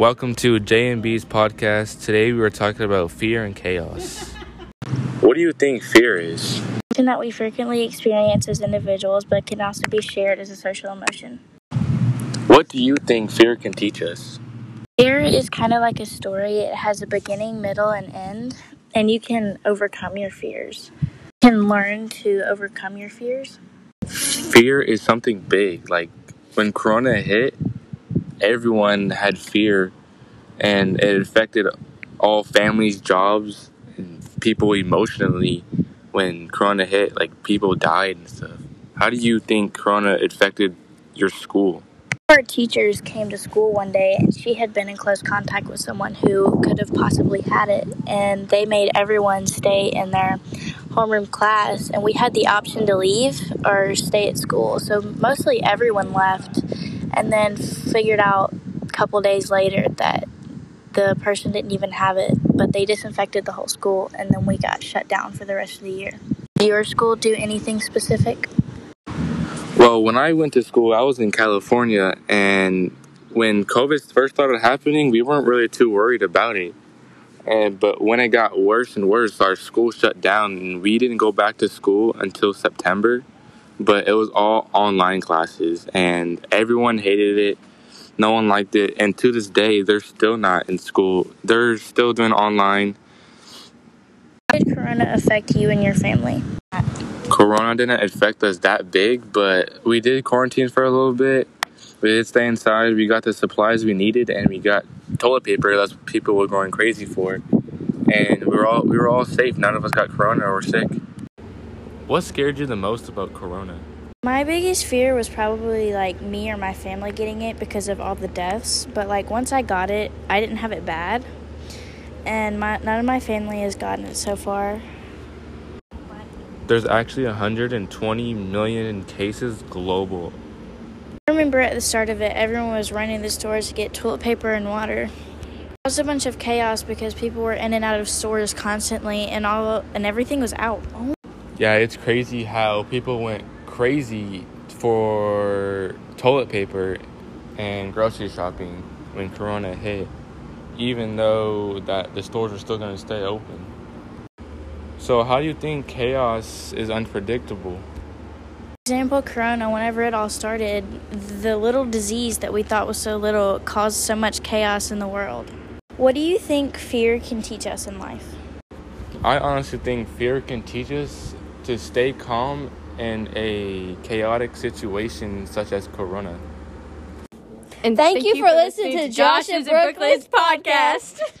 Welcome to J&B's podcast. Today we were talking about fear and chaos. What do you think fear is? Something that we frequently experience as individuals, but can also be shared as a social emotion. What do you think fear can teach us? Fear is kind of like a story. It has a beginning, middle, and end, and you can overcome your fears. You can learn to overcome your fears. Fear is something big. Like when Corona hit, everyone had fear, and it affected all families, jobs, and people emotionally. When Corona hit, like people died and stuff. How do you think Corona affected your school? Our teachers came to school one day and she had been in close contact with someone who could have possibly had it, and they made everyone stay in their homeroom class. And we had the option to leave or stay at school, so mostly everyone left, and then figured out a couple days later that the person didn't even have it, but they disinfected the whole school, and then we got shut down for the rest of the year. Did your school do anything specific? Well, when I went to school, I was in California, and when COVID first started happening, we weren't really too worried about it. And but when it got worse and worse, our school shut down, and we didn't go back to school until September. But it was all online classes, and everyone hated it. No one liked it, and to this day, they're still not in school. They're still doing online. How did Corona affect you and your family? Corona didn't affect us that big, but we did quarantine for a little bit. We did stay inside. We got the supplies we needed, and we got toilet paper. That's what people were going crazy for, and we were all we were all safe. None of us got Corona or sick. What scared you the most about Corona? My biggest fear was probably like me or my family getting it because of all the deaths. But like once I got it, I didn't have it bad, and my none of my family has gotten it so far. There's actually 120 million cases global. I remember at the start of it, everyone was running to the stores to get toilet paper and water. It was a bunch of chaos because people were in and out of stores constantly, and all and everything was out. Oh. Yeah, it's crazy how people went crazy for toilet paper and grocery shopping when Corona hit, even though that the stores are still going to stay open. So, how do you think chaos is unpredictable? example, Corona, whenever it all started, the little disease that we thought was so little caused so much chaos in the world. What do you think fear can teach us in life? I honestly think fear can teach us to stay calm in a chaotic situation such as Corona. And thank, thank you, you, for listening to Josh and Brooklyn's podcast.